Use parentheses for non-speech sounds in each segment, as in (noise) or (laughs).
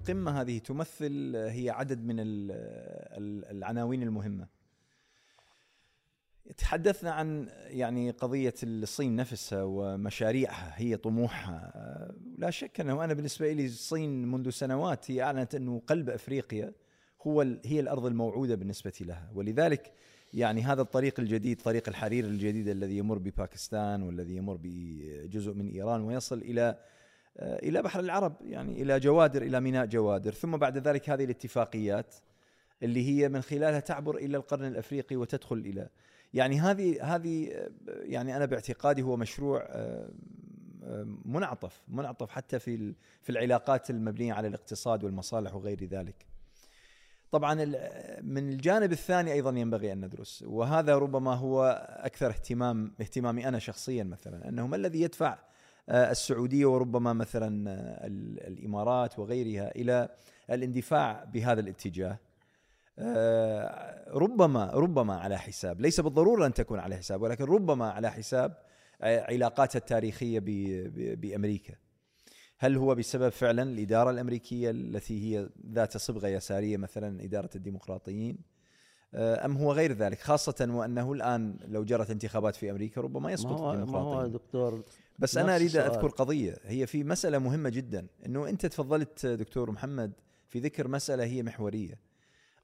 القمة هذه تمثل هي عدد من ال- العناوين المهمة. تحدثنا عن يعني قضية الصين نفسها ومشاريعها هي طموحها. آه، لا شك أنه أنا بالنسبة لي الصين منذ سنوات هي أعلنت أنه قلب أفريقيا هو هي الأرض الموعودة بالنسبة لها. ولذلك يعني هذا الطريق الجديد طريق الحرير الجديد الذي يمر بباكستان والذي يمر بجزء من إيران ويصل آه، إلى بحر العرب يعني إلى جوادر إلى ميناء جوادر ثم بعد ذلك هذه الاتفاقيات اللي هي من خلالها تعبر إلى القرن الأفريقي وتدخل إلى يعني هذه هذه آه، يعني أنا باعتقادي هو مشروع آه، آه، منعطف منعطف حتى في في العلاقات المبنية على الاقتصاد والمصالح وغير ذلك. طبعا من الجانب الثاني أيضا ينبغي أن ندرس وهذا ربما هو أكثر اهتمام اهتمامي أنا شخصيا مثلا أنه ما الذي يدفع آه، السعودية وربما مثلا آه، ال- الإمارات وغيرها إلى الاندفاع بهذا الاتجاه. آه، ربما ربما على حساب ليس بالضرورة أن تكون على حساب ولكن ربما على حساب آه، علاقاتها التاريخية بأمريكا. هل هو بسبب فعلا الإدارة الأمريكية التي هي ذات صبغة يسارية مثلا إدارة الديمقراطيين؟ آه، أم هو غير ذلك خاصة وأنه الآن لو جرت انتخابات في أمريكا ربما ما يسقط هو ما هو دكتور بس أنا أريد. أذكر قضية هي في مسألة مهمة جدا إنه أنت تفضلت دكتور محمد في ذكر مسألة هي محورية.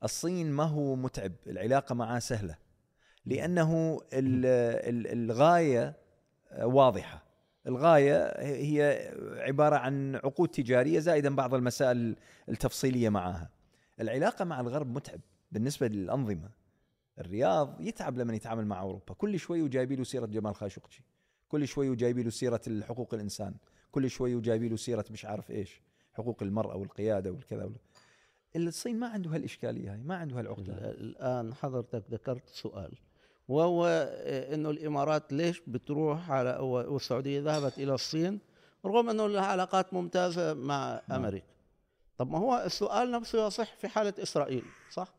الصين ما هو متعب العلاقة معاه سهلة لأنه ال- ال- الغاية واضحة. الغاية هي عبارة عن عقود تجارية زائدا بعض المسائل التفصيلية معها العلاقة مع الغرب متعب. بالنسبة للأنظمة الرياض يتعب لما يتعامل مع أوروبا. كل شوي وجايبي له سيرة جمال خاشقجي. كل شوي وجايبي له سيرة حقوق الإنسان. كل شوي وجايبي له سيرة مش عارف إيش حقوق المرأة والقيادة والكذا وال... الصين ما عنده هالإشكالية هاي ما عنده هالعقدة. الآن حضرتك ذكرت سؤال وهو إنه الإمارات ليش بتروح على والسعودية ذهبت إلى الصين؟ رغم إنه لها علاقات ممتازة مع نعم. أمريكا. طب ما هو السؤال نفسه يصح في حالة إسرائيل صح؟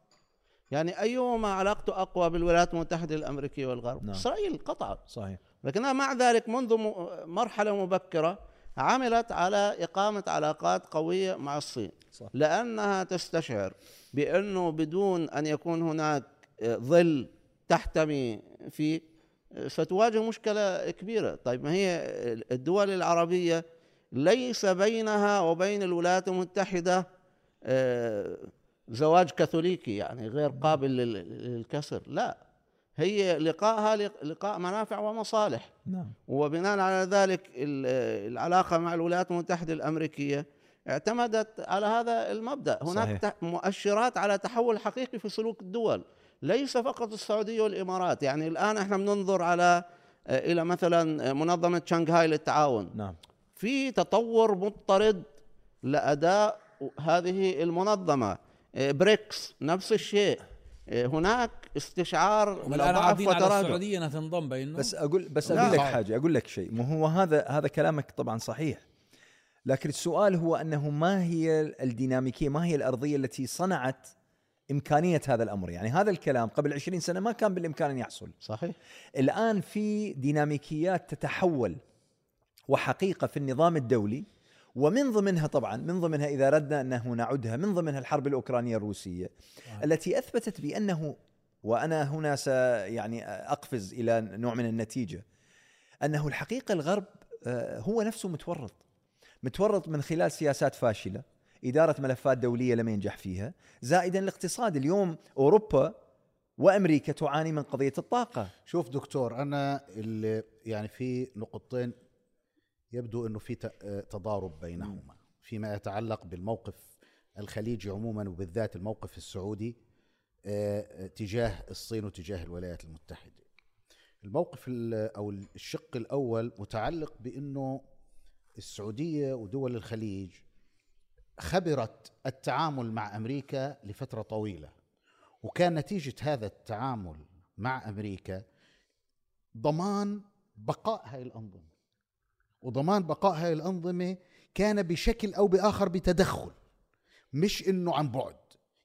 يعني أيهما علاقته أقوى بالولايات المتحدة الأمريكية والغرب؟ نعم. إسرائيل قطعا. صحيح. لكنها مع ذلك منذ م- مرحلة مبكرة عملت على إقامة علاقات قوية مع الصين. صح. لأنها تستشعر بأنه بدون أن يكون هناك ظل تحتمي فيه ستواجه مشكلة كبيرة. طيب ما هي الدول العربية ليس بينها وبين الولايات المتحدة آه، زواج كاثوليكي يعني غير قابل لل- للكسر لا. هي لقائها لق- لقاء منافع ومصالح. نعم. وبناء على ذلك ال- العلاقة مع الولايات المتحدة الأمريكية اعتمدت على هذا المبدأ. هناك صحيح. مؤشرات على تحول حقيقي في سلوك الدول ليس فقط السعودية والإمارات. يعني الآن إحنا بننظر على آه، إلى مثلا منظمة شنغهاي للتعاون. نعم. في تطور مضطرد لأداء هذه المنظمة. بريكس نفس الشيء. آه، هناك استشعار والان عارضين على وتراجع السعودية انها تنضم بينه بس أقول بس. أقول لك. حاجة أقول لك شيء. مو هو هذا هذا كلامك طبعا صحيح. لكن السؤال هو أنه ما هي الديناميكية ما هي الأرضية التي صنعت إمكانية هذا الأمر؟ يعني هذا الكلام قبل 20 سنة ما كان بالإمكان أن يحصل. صحيح. الآن في ديناميكيات تتحول وحقيقة في النظام الدولي ومن ضمنها طبعا من ضمنها إذا ردنا أنه نعدها من ضمنها الحرب الأوكرانية الروسية التي أثبتت بأنه وأنا هنا س يعني أقفز إلى نوع من النتيجة أنه الحقيقة الغرب آه، هو نفسه متورط. متورط من خلال سياسات فاشلة إدارة ملفات دولية لم ينجح فيها زائدا الاقتصاد. اليوم أوروبا وأمريكا تعاني من قضية الطاقة. شوف دكتور أنا اللي يعني في نقطتين يبدو إنه في آه، تضارب بينهما فيما يتعلق بالموقف الخليجي عموما وبالذات الموقف السعودي آه، آه، تجاه الصين وتجاه الولايات المتحدة. الموقف ال- أو الشق الأول متعلق بإنه السعودية ودول الخليج خبرت التعامل مع أمريكا لفترة طويلة وكان نتيجة هذا التعامل مع أمريكا ضمان بقاء هاي الأنظمة وضمان بقاء هاي الأنظمة كان بشكل أو بآخر بتدخل مش إنه عن بعد.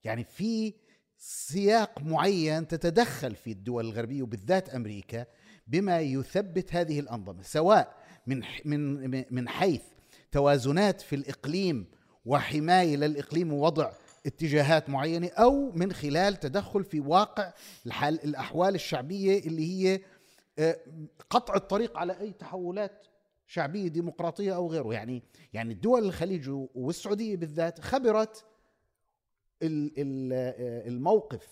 يعني في سياق معين تتدخل في الدول الغربية وبالذات أمريكا بما يثبت هذه الأنظمة سواء من من من حيث توازنات في الإقليم وحماية للإقليم ووضع اتجاهات معينة أو من خلال تدخل في واقع الحال الأحوال الشعبية اللي هي آه، قطع الطريق على أي تحولات شعبية ديمقراطية أو غيره. يعني يعني الدول الخليج والسعودية بالذات خبرت ال- ال- الموقف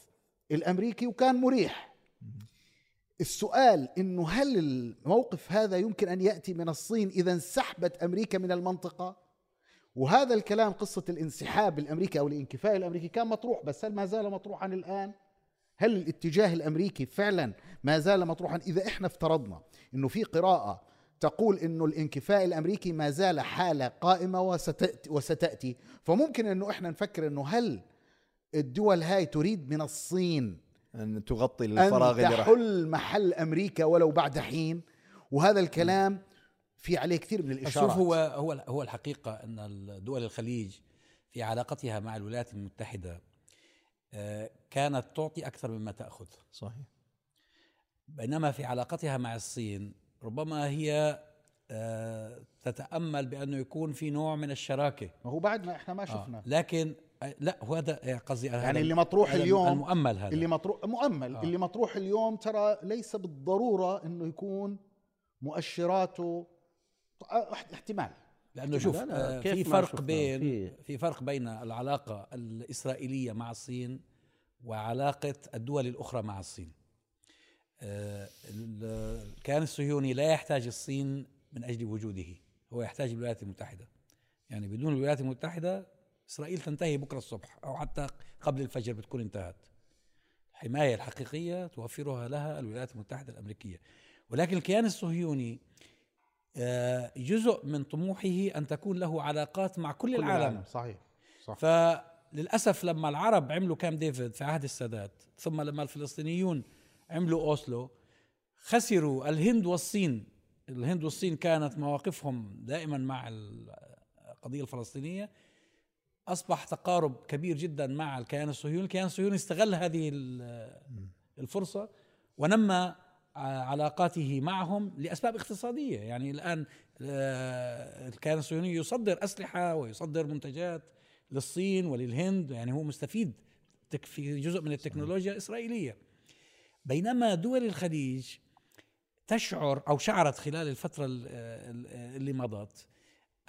الأمريكي وكان مريح. السؤال إنه هل الموقف هذا يمكن أن يأتي من الصين إذا انسحبت أمريكا من المنطقة؟ وهذا الكلام قصة الانسحاب الأمريكي أو الانكفاء الأمريكي كان مطروح بس هل ما زال مطروحا الآن؟ هل الاتجاه الأمريكي فعلا ما زال مطروحا؟ إذا إحنا افترضنا إنه في قراءة تقول إنه الانكفاء الأمريكي ما زال حالة قائمة وستاتي, وستأتي. فممكن إنه إحنا نفكر إنه هل الدول هاي تريد من الصين أن تغطي أن الفراغ اللي راح تحل محل أمريكا ولو بعد حين؟ وهذا الكلام في عليه كثير من الإشارات. شوف هو هو هو الحقيقة إن دول الخليج في علاقتها مع الولايات المتحدة آه، كانت تعطي أكثر مما تأخذ. صحيح. بينما في علاقتها مع الصين ربما هي آه، تتأمل بأنه يكون في نوع من الشراكة. ما هو بعد ما إحنا ما آه، شفنا لكن آه، لا هو هذا قصدي يعني اللي مطروح اليوم المؤمل هذا. اللي مطروح مؤمل آه. اللي مطروح اليوم ترى ليس بالضرورة إنه يكون مؤشراته آه، احت- احتمال. لأنه شوف لا، لا، آه، كيف في فرق؟ بين في- في فرق بين العلاقة الإسرائيلية مع الصين وعلاقة الدول الأخرى مع الصين. آه، ال- الكيان الصهيوني لا يحتاج الصين من أجل وجوده. هو يحتاج الولايات المتحدة. يعني بدون الولايات المتحدة إسرائيل تنتهي بكرة الصبح أو حتى قبل الفجر بتكون انتهت. الحماية الحقيقية توفرها لها الولايات المتحدة الأمريكية. ولكن الكيان الصهيوني آه، جزء من طموحه أن تكون له علاقات مع كل, كل العالم. صحيح صح. فللأسف لما العرب عملوا كام ديفيد في عهد السادات ثم لما الفلسطينيون عملوا أوسلو خسروا الهند والصين. الهند والصين كانت مواقفهم دائما مع القضية الفلسطينية. أصبح تقارب كبير جدا مع الكيان الصهيوني. الكيان الصهيوني استغل هذه ال- الفرصة ونمى علاقاته معهم لأسباب اقتصادية. يعني الآن آه، الكيان الصهيوني يصدر أسلحة ويصدر منتجات للصين وللهند. يعني هو مستفيد في جزء من التكنولوجيا الإسرائيلية. بينما دول الخليج تشعر أو شعرت خلال الفترة ال- ال- اللي مضت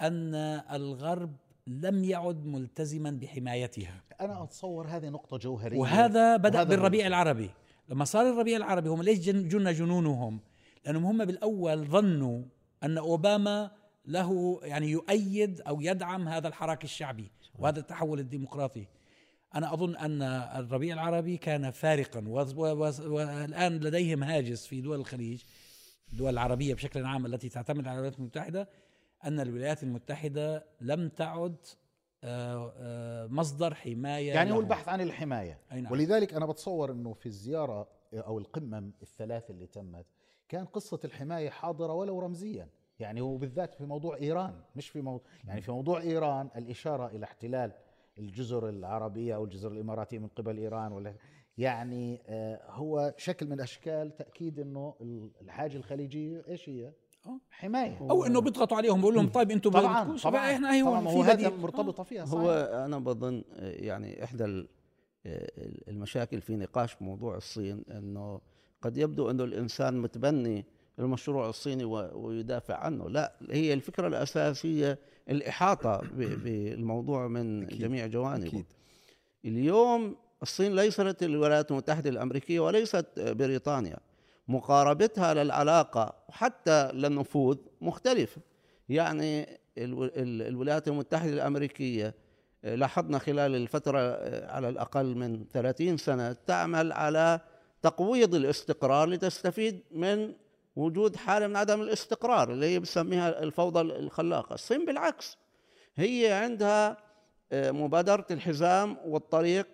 أن الغرب لم يعد ملتزما بحمايتها. أنا أتصور هذه نقطة جوهرية. وهذا بدأ وهذا بالربيع العربي. لما صار الربيع العربي هم ليش جن جن جنونهم؟ لأنهم هم بالأول ظنوا أن أوباما له يعني يؤيد أو يدعم هذا الحراك الشعبي وهذا التحول الديمقراطي. أنا أظن أن الربيع العربي كان فارقا و- و- و- والآن لديهم هاجس في دول الخليج الدول العربية بشكل عام التي تعتمد على الولايات المتحدة أن الولايات المتحدة لم تعد آه، آه، مصدر حماية يعني هو. البحث عن الحماية أي نعم. ولذلك أنا بتصور أنه في الزيارة أو القمة الثلاث اللي تمت كان قصة الحماية حاضرة ولو رمزيا يعني هو بالذات في موضوع إيران مش في موضوع يعني في موضوع إيران الإشارة إلى احتلال الجزر العربية أو الجزر الإماراتية من قبل إيران ولا يعني آه، هو شكل من أشكال تأكيد أنه الحاجة الخليجية إيش هي؟ آه. حماية أو إنه بيضغطوا عليهم بيقول لهم طيب أنتم طبعا طبعا إحنا هي طبعا هو هذا بديل مرتبطة فيها صحيح. هو أنا بظن آه، يعني إحدى ال- آه، المشاكل في نقاش موضوع الصين إنه قد يبدو إنه الإنسان متبني المشروع الصيني ويدافع عنه لا هي الفكرة الأساسية الإحاطة بالموضوع من أكيد. جميع جوانبه أكيد. اليوم الصين ليست الولايات المتحدة الأمريكية وليست بريطانيا مقاربتها للعلاقة وحتى للنفوذ مختلفة يعني الو- ال- الولايات المتحدة الأمريكية آه، لاحظنا خلال الفترة آه، على الأقل من 30 سنة تعمل على تقويض الاستقرار لتستفيد من وجود حالة من عدم الاستقرار اللي هي بسميها الفوضى الخلاقة. الصين بالعكس هي عندها آه، مبادرة الحزام والطريق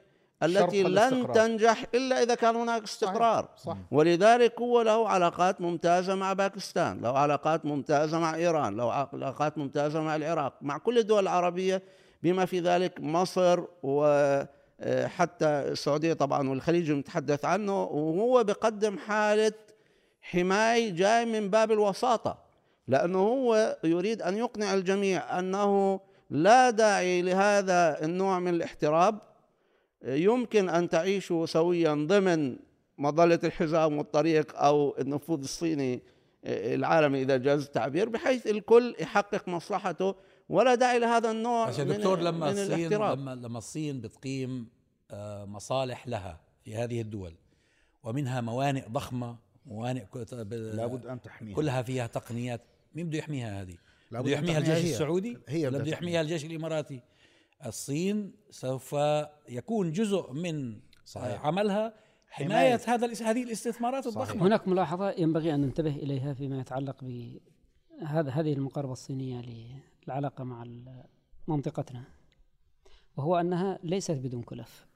التي لن. تنجح إلا إذا كان هناك استقرار. صح. ولذلك هو له علاقات ممتازة مع باكستان له علاقات ممتازة مع إيران له علاقات ممتازة مع العراق مع كل الدول العربية بما في ذلك مصر وحتى السعودية طبعا والخليج نتحدث عنه وهو بقدم حالة حماية جاي من باب الوساطة لأنه هو يريد أن يقنع الجميع أنه لا داعي لهذا النوع من الاحتراب. يمكن أن تعيشوا سويا ضمن مظلة الحزام والطريق أو النفوذ الصيني العالمي إذا جاز التعبير بحيث الكل يحقق مصلحته. ولا داعي لهذا النوع عشان من, دكتور لما من الصين الاحتراب. لما لما الصين بتقيم آه، مصالح لها في هذه الدول ومنها موانئ ضخمة موانئ لابد أن تحميها. كلها فيها تقنيات. مين بده يحميها هذه؟ لابد بده يحميها تحميها الجيش هي. السعودي؟ هي بده يحميها الجيش الإماراتي؟ الصين سوف يكون جزء من صحيح. عملها. حماية هذا الإس- هذه الاستثمارات الضخمة. هناك ملاحظة ينبغي أن ننتبه إليها فيما يتعلق بهذا هذه المقاربة الصينية للعلاقة مع منطقتنا وهو أنها ليست بدون كلف.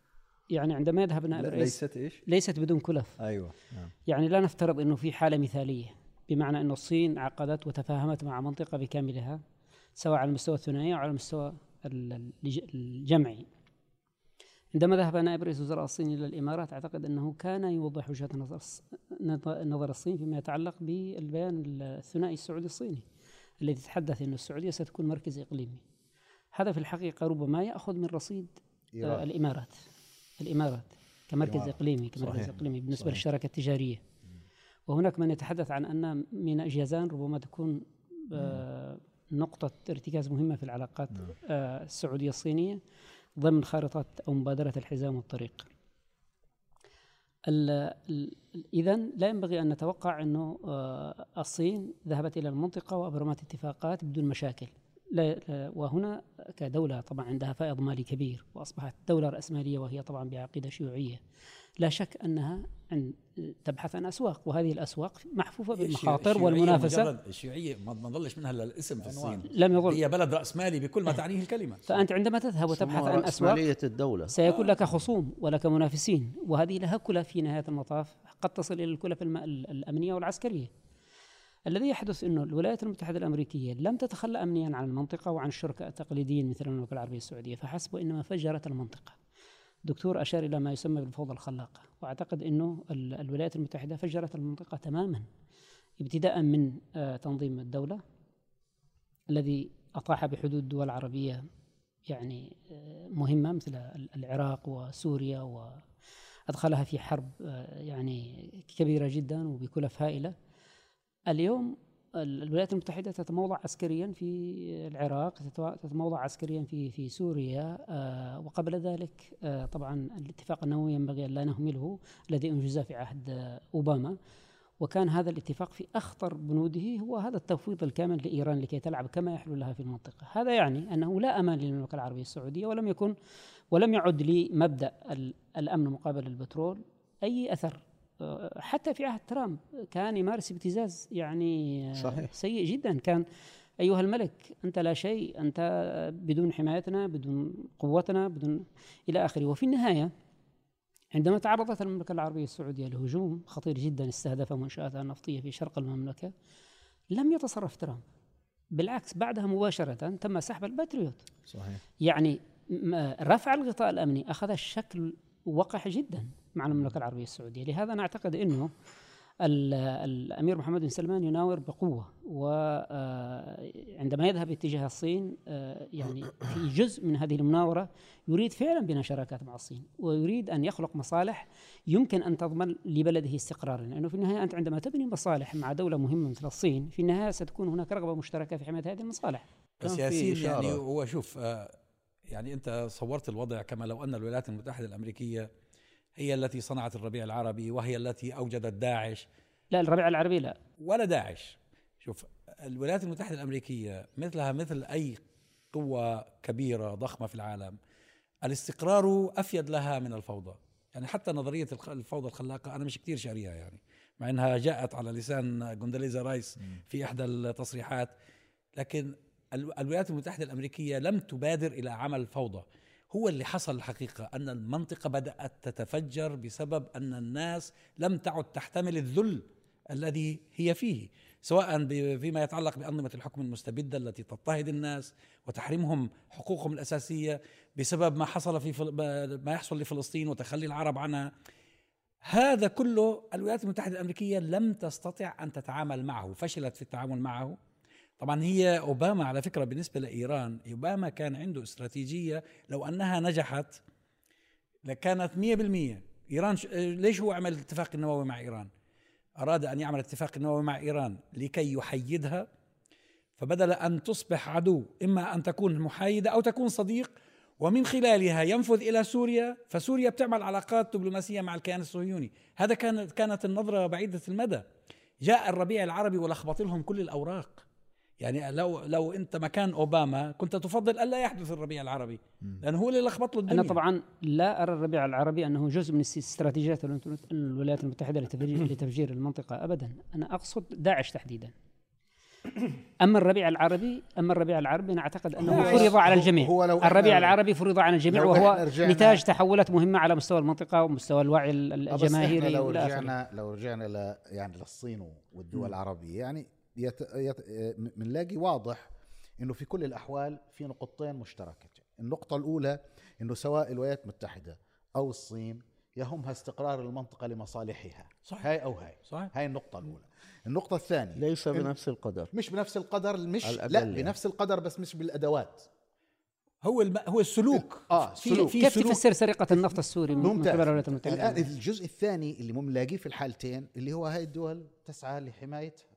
يعني عندما يذهب نائب الرئيس ليست إيش؟ ليست بدون كلف. أيوه نعم. يعني لا نفترض أنه في حالة مثالية بمعنى أن الصين عقدت وتفاهمت مع منطقة بكاملها سواء على المستوى الثنائي أو على المستوى ال- الج- الجمعي. عندما ذهب نائب رئيس وزراء الصين إلى الإمارات أعتقد أنه كان يوضح وجهة نظر نظر الصين فيما يتعلق بالبيان الثنائي السعودي الصيني الذي يتحدث أن السعودية ستكون مركز إقليمي. هذا في الحقيقة ربما يأخذ من رصيد آه إيران. الإمارات. الإمارات كمركز الإمارات. إقليمي كمركز صحيح. إقليمي بالنسبة صحيح. للشراكة التجارية وهناك من يتحدث عن أن ميناء جيزان ربما تكون آه نقطة ارتكاز مهمة في العلاقات آه السعودية الصينية ضمن خارطة أو مبادرة الحزام والطريق إذا لا ينبغي أن نتوقع أنه آه، الصين ذهبت إلى المنطقة وأبرمت اتفاقات بدون مشاكل لا وهنا كدولة طبعا عندها فائض مالي كبير وأصبحت دولة رأسمالية وهي طبعا بعقيدة شيوعية. لا شك أنها عن تبحث عن أسواق وهذه الأسواق محفوفة بالمخاطر الشيوعية والمنافسة. مجرد الشيوعية ما ما ضلش منها إلا الاسم في الصين. لم يظل هي بلد رأسمالي بكل ما تعنيه الكلمة. فأنت عندما تذهب وتبحث عن أسواق رأسمالية الدولة. سيكون لك خصوم ولك منافسين وهذه لها كلف في نهاية المطاف قد تصل إلى الكلف الأمنية والعسكرية. الذي يحدث أنه الولايات المتحدة الأمريكية لم تتخلى أمنيا عن المنطقة وعن الشركاء التقليديين مثل المملكة العربية السعودية فحسب إنما فجرت المنطقة. دكتور أشار إلى ما يسمى بالفوضى الخلاقة وأعتقد أنه ال- الولايات المتحدة فجرت المنطقة تماما. ابتداء من آه، تنظيم الدولة الذي أطاح بحدود دول عربية يعني آه، مهمة مثل ال- العراق وسوريا وأدخلها في حرب آه، يعني كبيرة جدا وبكلف هائلة. اليوم ال- الولايات المتحدة تتموضع عسكريا في العراق تتموضع عسكريا في في سوريا آه، وقبل ذلك آه، طبعا الاتفاق النووي ينبغي أن لا نهمله الذي أنجز في عهد أوباما. وكان هذا الاتفاق في أخطر بنوده هو هذا التفويض الكامل لإيران لكي تلعب كما يحلو لها في المنطقة. هذا يعني أنه لا أمان للمملكة العربية السعودية ولم يكن ولم يعد لمبدأ ال- الأمن مقابل البترول أي أثر حتى في عهد ترامب كان يمارس ابتزاز يعني آه، صحيح. سيء جدا. كان أيها الملك أنت لا شيء أنت بدون حمايتنا بدون قوتنا بدون إلى آخره. وفي النهاية عندما تعرضت المملكة العربية السعودية لهجوم خطير جدا استهدف منشآتها النفطية في شرق المملكة لم يتصرف ترامب. بالعكس بعدها مباشرة تم سحب الباتريوت. صحيح. يعني رفع الغطاء الأمني أخذ شكل وقح جدا. مع المملكة العربية السعودية، لهذا نعتقد إنه ال- الامير محمد بن سلمان يناور بقوة وعندما يذهب اتجاه الصين آه، يعني في جزء من هذه المناورة يريد فعلا بناء شراكات مع الصين ويريد أن يخلق مصالح يمكن أن تضمن لبلده استقرارا لأنه في النهاية أنت عندما تبني مصالح مع دولة مهمة مثل الصين في النهاية ستكون هناك رغبة مشتركة في حماية هذه المصالح. بس ياسين. يعني هو شوف آه، يعني أنت صورت الوضع كما لو أن الولايات المتحدة الأمريكية هي التي صنعت الربيع العربي وهي التي أوجدت داعش. لا الربيع العربي لا. ولا داعش. شوف الولايات المتحدة الأمريكية مثلها مثل أي قوة كبيرة ضخمة في العالم الاستقرار أفيد لها من الفوضى. يعني حتى نظرية الخ- الفوضى الخلاقة أنا مش كثير شاريها يعني مع إنها جاءت على لسان جوندليزا رايس في إحدى التصريحات. لكن ال- الولايات المتحدة الأمريكية لم تبادر إلى عمل فوضى. هو اللي حصل الحقيقة أن المنطقة بدأت تتفجر بسبب أن الناس لم تعد تحتمل الذل الذي هي فيه سواء فيما يتعلق بأنظمة الحكم المستبدة التي تضطهد الناس وتحرمهم حقوقهم الأساسية بسبب ما حصل في فل... ما يحصل لفلسطين وتخلي العرب عنها. هذا كله الولايات المتحدة الأمريكية لم تستطع أن تتعامل معه فشلت في التعامل معه. طبعا هي أوباما على فكرة بالنسبة لإيران أوباما كان عنده استراتيجية لو أنها نجحت لكانت 100% إيران ش... ليش هو عمل الاتفاق النووي مع إيران؟ أراد أن يعمل اتفاق نووي مع إيران لكي يحيدها فبدل أن تصبح عدو إما أن تكون محايدة أو تكون صديق ومن خلالها ينفذ إلى سوريا فسوريا بتعمل علاقات دبلوماسية مع الكيان الصهيوني. هذا كانت كانت النظرة بعيدة المدى. جاء الربيع العربي ولخبط لهم كل الأوراق. يعني لو لو انت مكان اوباما كنت تفضل الا يحدث الربيع العربي لأنه هو اللي لخبط له الدنيا. أنا طبعا لا أرى الربيع العربي أنه جزء من استراتيجيات الولايات المتحدة لتفجير (coughs) لتفجير المنطقة ابدا. أنا أقصد داعش تحديدا. أما الربيع العربي أما الربيع العربي أنا أعتقد أنه فرض على الجميع. هو لو الربيع العربي فرض على الجميع وهو نتاج تحولات مهمة على مستوى المنطقة ومستوى الوعي الجماهيري لو رجعنا لو رجعنا يعني للصين والدول العربية يعني يت يت بنلاقي واضح إنه في كل الأحوال في نقطتين مشتركتين النقطة الأولى إنه سواء الولايات المتحدة أو الصين يهمها استقرار المنطقة لمصالحها. صحيح. هاي أو هاي. صحيح. هاي النقطة الأولى. النقطة الثانية ليس بنفس القدر. مش بنفس القدر مش لا يعني. بنفس القدر بس مش بالأدوات. هو الم... هو السلوك. آه في سلوك. في كيف سلوك. تفسر سرقة النفط السوري من قبل الولايات المتحدة؟ الان الجزء الثاني اللي بنلاقيه في الحالتين اللي هو هاي الدول تسعى لحمايتها.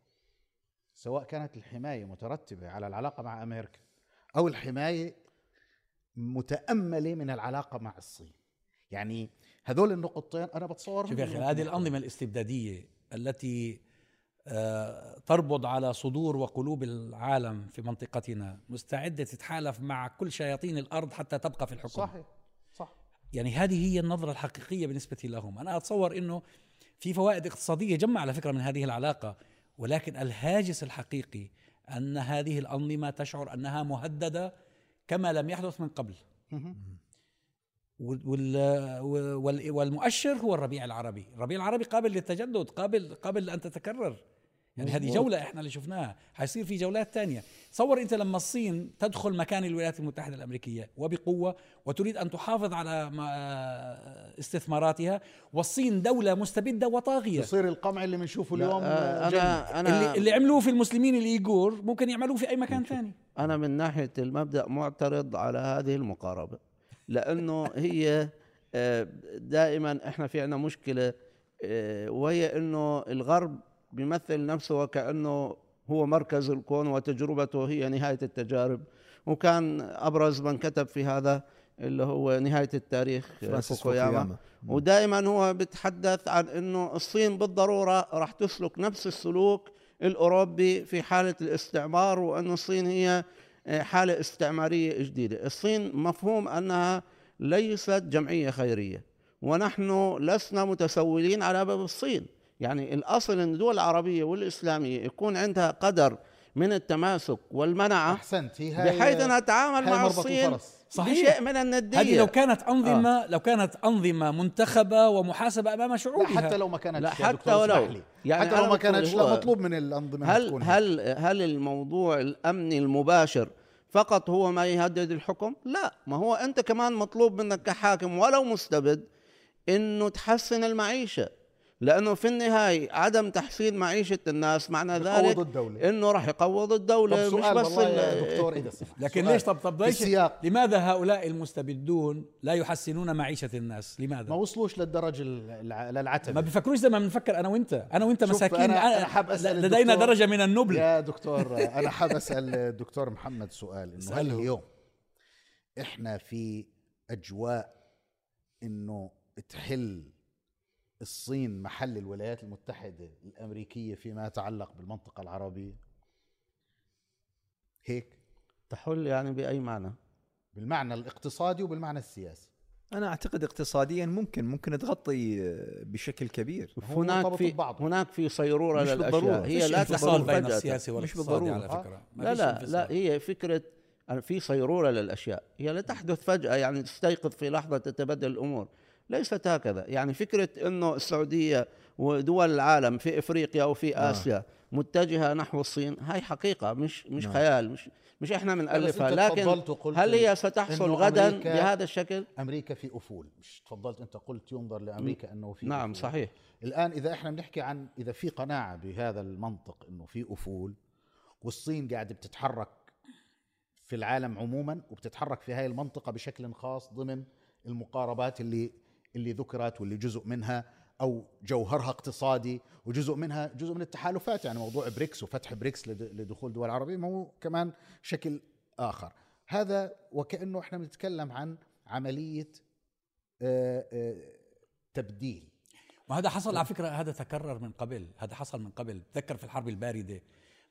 سواء كانت الحماية مترتبة على العلاقة مع أمريكا أو الحماية متأملة من العلاقة مع الصين. يعني هذول النقطتين أنا بتصور شوف يا أخي هذه الأنظمة الاستبدادية التي آه، تربض على صدور وقلوب العالم في منطقتنا مستعدة تتحالف مع كل شياطين الأرض حتى تبقى في الحكم. صحيح صح. يعني هذه هي النظرة الحقيقية بالنسبة لهم. أنا أتصور أنه في فوائد اقتصادية جمع على فكرة من هذه العلاقة. ولكن الهاجس الحقيقي أن هذه الأنظمة تشعر أنها مهددة كما لم يحدث من قبل. وال- وال- وال- والمؤشر هو الربيع العربي. الربيع العربي قابل للتجدد قابل قابل لأن تتكرر. يعني هذه جولة إحنا اللي شفناها. حيصير في جولات تانية. تصور أنت لما الصين تدخل مكان الولايات المتحدة الأمريكية وبقوة وتريد أن تحافظ على استثماراتها والصين دولة مستبدة وطاغية. يصير القمع اللي بنشوفه اليوم آه، جنة. أنا أنا اللي, اللي عملوه في المسلمين الإيغور ممكن يعملوه في أي مكان ثاني. أنا من ناحية المبدأ معترض على هذه المقاربة لأنه هي آه، دائما إحنا في عندنا مشكلة آه، وهي إنه الغرب بيمثل نفسه وكأنه هو مركز الكون وتجربته هي نهاية التجارب. وكان أبرز من كتب في هذا اللي هو نهاية التاريخ آه، فوكوياما. ودائما هو بيتحدث عن إنه الصين بالضرورة راح تسلك نفس السلوك الأوروبي في حالة الاستعمار وان الصين هي آه، حالة استعمارية جديدة، الصين مفهوم أنها ليست جمعية خيرية ونحن لسنا متسولين على باب الصين، يعني الأصل إن الدول العربية والإسلامية يكون عندها قدر من التماسك والمنعه أحسنت. هي بحيث ان اتعامل هاي مع الصين الفرس. صحيح. بشيء من الندية هذه لو كانت أنظمة آه. لو كانت أنظمة منتخبة ومحاسبة أمام لا شعوبها حتى لو ما كانت لا، حتى ولو. يعني حتى لو ما كانتش لا مطلوب من الأنظمة هل تكون. هل هل الموضوع الأمني المباشر فقط هو ما يهدد الحكم؟ لا، ما هو أنت كمان مطلوب منك كحاكم ولو مستبد إنه تحسن المعيشة لأنه في النهاية عدم تحسين معيشة الناس معنى ذلك الدولة. إنه راح يقوض طب الدولة مش بس دكتور إذا سمحت. لكن سؤال. ليش؟ طب طب ليش السياق لماذا هؤلاء المستبدون لا يحسنون معيشة الناس؟ لماذا؟ ما وصلوش للدرجة الع- ما للعتبة. بيفكروش زي ما بنفكر أنا وأنت. أنا وأنت مساكين. أنا- أنا أنا حاب أسأل لدينا الدكتور- درجة من النبل. يا دكتور أنا حاب أسأل الدكتور محمد سؤال إنه هل. اليوم إحنا في أجواء إنه تحل الصين محل الولايات المتحدة الأمريكية فيما يتعلق بالمنطقة العربية هيك تحل يعني بأي معنى؟ بالمعنى الاقتصادي وبالمعنى السياسي أنا أعتقد اقتصاديا ممكن ممكن تغطي آه، بشكل كبير هناك في ببعض. هناك في صيرورة مش للأشياء بالضرورة. هي لا تحصل بين فجأة. السياسي مش والاقتصادي على. فكرة ما لا لا انفصال. لا هي فكرة في صيرورة للأشياء هي لا تحدث فجأة يعني تستيقظ في لحظة تتبدل الأمور ليست هكذا يعني فكرة أنه السعودية ودول العالم في إفريقيا وفي آه. آسيا متجهة نحو الصين هاي حقيقة مش مش نعم. خيال مش مش إحنا بنألفها لكن هل هي ستحصل غدا بهذا الشكل؟ أمريكا في أفول مش تفضلت أنت قلت ينظر لأمريكا إنه في نعم أفول. صحيح الآن إذا إحنا بنحكي عن إذا في قناعة بهذا المنطق إنه في أفول والصين قاعدة بتتحرك في العالم عموما وبتتحرك في هاي المنطقة بشكل خاص ضمن المقاربات اللي اللي ذكرت واللي جزء منها أو جوهرها اقتصادي وجزء منها جزء من التحالفات يعني موضوع بريكس وفتح بريكس لد- لدخول دول عربية ما هو كمان شكل آخر. هذا وكأنه إحنا بنتكلم عن عملية آه، آه، تبديل. وهذا حصل على فكرة هذا تكرر من قبل هذا حصل من قبل. تذكر في الحرب الباردة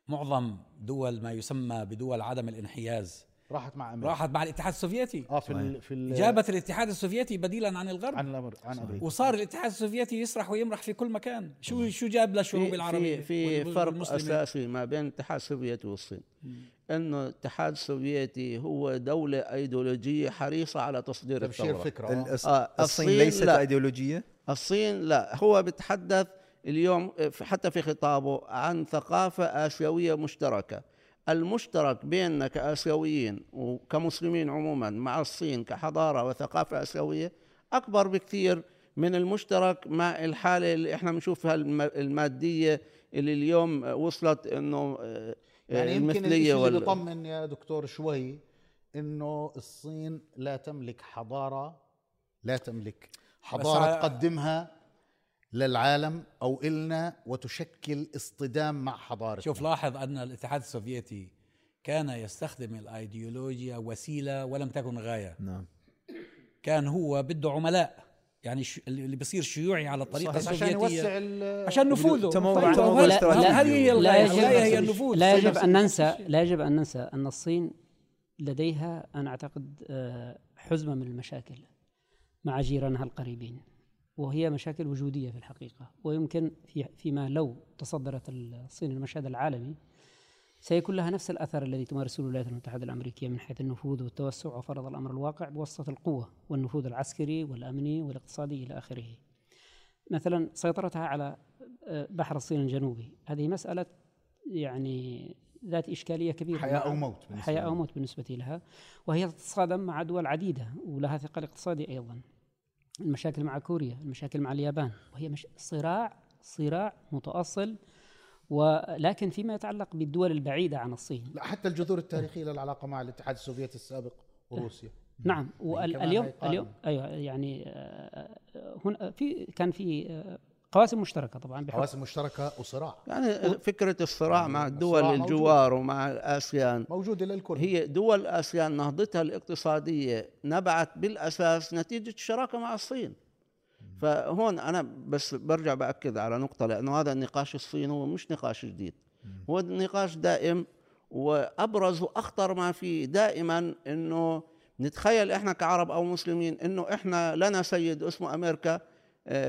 معظم دول ما يسمى بدول عدم الانحياز راحت مع أمريكا. راحت مع الاتحاد السوفيتي. آه في ال في ال جابت الاتحاد السوفيتي بديلا عن الغرب. عن الأمر عن أمريكا. وصار الاتحاد السوفيتي يسرح ويمرح في كل مكان. شو شو جاب للشعوب العربية في, في؟ فرق أساسي ما بين الاتحاد السوفيتي والصين. انه الاتحاد السوفيتي هو دولة أيديولوجية حريصة على تصدير تبشير الثورة. فكرة. آه. الأص- آه، الصين الصين ليست لا. أيديولوجية؟ الصين لا. هو بيتحدث اليوم في- حتى في خطابه عن ثقافة آسيوية مشتركة. المشترك بيننا كآسيويين وكمسلمين عموما مع الصين كحضارة وثقافة آسيوية أكبر بكثير من المشترك مع الحالة اللي إحنا بنشوفها الم- المادية اللي اليوم وصلت إنه آه، يعني يمكن المثلية الشيء اللي وال... بيطمن يا دكتور شوي إنه الصين لا تملك حضارة لا تملك حضارة ع- تقدمها للعالم أو إلنا وتشكل اصطدام مع حضارتنا. شوف لاحظ أن الاتحاد السوفيتي كان يستخدم الأيديولوجيا وسيلة ولم تكن غاية. نعم. كان هو بده عملاء يعني ش- اللي بيصير شيوعي على الطريقة صحيح، عشان السوفيتية. يوسع عشان نفوذه. تموضع- طيب،. هذه هي لا الغايه هي النفوذ؟ لا يجب أن ننسى. لا يجب أن ننسى أن الصين لديها أنا أعتقد آه، حزمة من المشاكل مع جيرانها القريبين. وهي مشاكل وجودية في الحقيقة ويمكن في فيما لو تصدرت الصين المشهد العالمي سيكون لها نفس الأثر الذي تمارسه الولايات المتحدة الأمريكية من حيث النفوذ والتوسع وفرض الأمر الواقع بواسطة القوة والنفوذ العسكري والأمني والاقتصادي إلى آخره. مثلا سيطرتها على آه، بحر الصين الجنوبي هذه مسألة يعني ذات إشكالية كبيرة حياة مع- أو موت بالنسبة لنا. أو موت بالنسبة لها وهي تتصادم مع دول عديدة ولها ثقل اقتصادي أيضا. المشاكل مع كوريا، المشاكل مع اليابان. وهي مش صراع صراع متأصل ولكن فيما يتعلق بالدول البعيدة عن الصين. لا حتى الجذور التاريخية للعلاقه مع الاتحاد السوفيتي السابق وروسيا. (laughs) نعم كمان واليوم. اليوم أيوه يعني آه، هنا في كان في آه، قواسم مشتركة طبعا بحكم قواسم مشتركة وصراع. يعني فكرة الصراع مع الدول الصراع موجود. الجوار ومع آسيان موجوده للكل هي دول آسيان نهضتها الاقتصادية نبعت بالأساس نتيجة الشراكة مع الصين. فهون أنا بس برجع بأكد على نقطة لأنه هذا النقاش الصيني هو مش نقاش جديد. هو نقاش دائم وأبرز وأخطر ما فيه دائما أنه نتخيل إحنا كعرب أو مسلمين أنه إحنا لنا سيد اسمه أمريكا آه،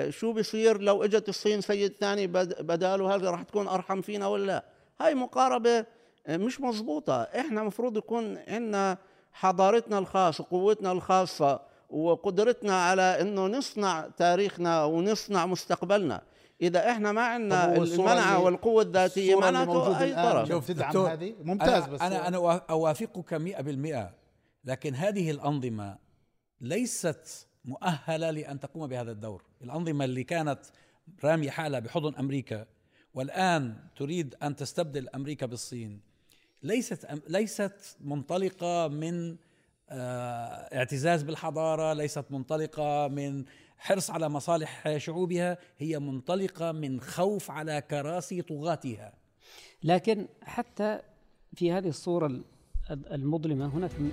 شو بيصير لو إجت الصين سيد ثاني بد- بداله؟ هذا راح تكون أرحم فينا ولا لا؟ هاي مقاربة آه، مش مزبوطه إحنا مفروض يكون عندنا حضارتنا الخاصة وقوتنا الخاصة وقدرتنا على إنه نصنع تاريخنا ونصنع مستقبلنا. إذا إحنا ما عندنا المنعه والقوة الذاتية معناته أي طرف. شوف تدعم دكتور، هذه. ممتاز أنا بس. أوا- أوافقك مئة بالمئة لكن هذه الأنظمة ليست مؤهلة لأن تقوم بهذا الدور. الأنظمة اللي كانت رامية حالها بحضن أمريكا والآن تريد أن تستبدل أمريكا بالصين ليست ليست منطلقة من آه، اعتزاز بالحضارة ليست منطلقة من حرص على مصالح شعوبها هي منطلقة من خوف على كراسي طغاتها. لكن حتى في هذه الصورة ال- المظلمة هناك م-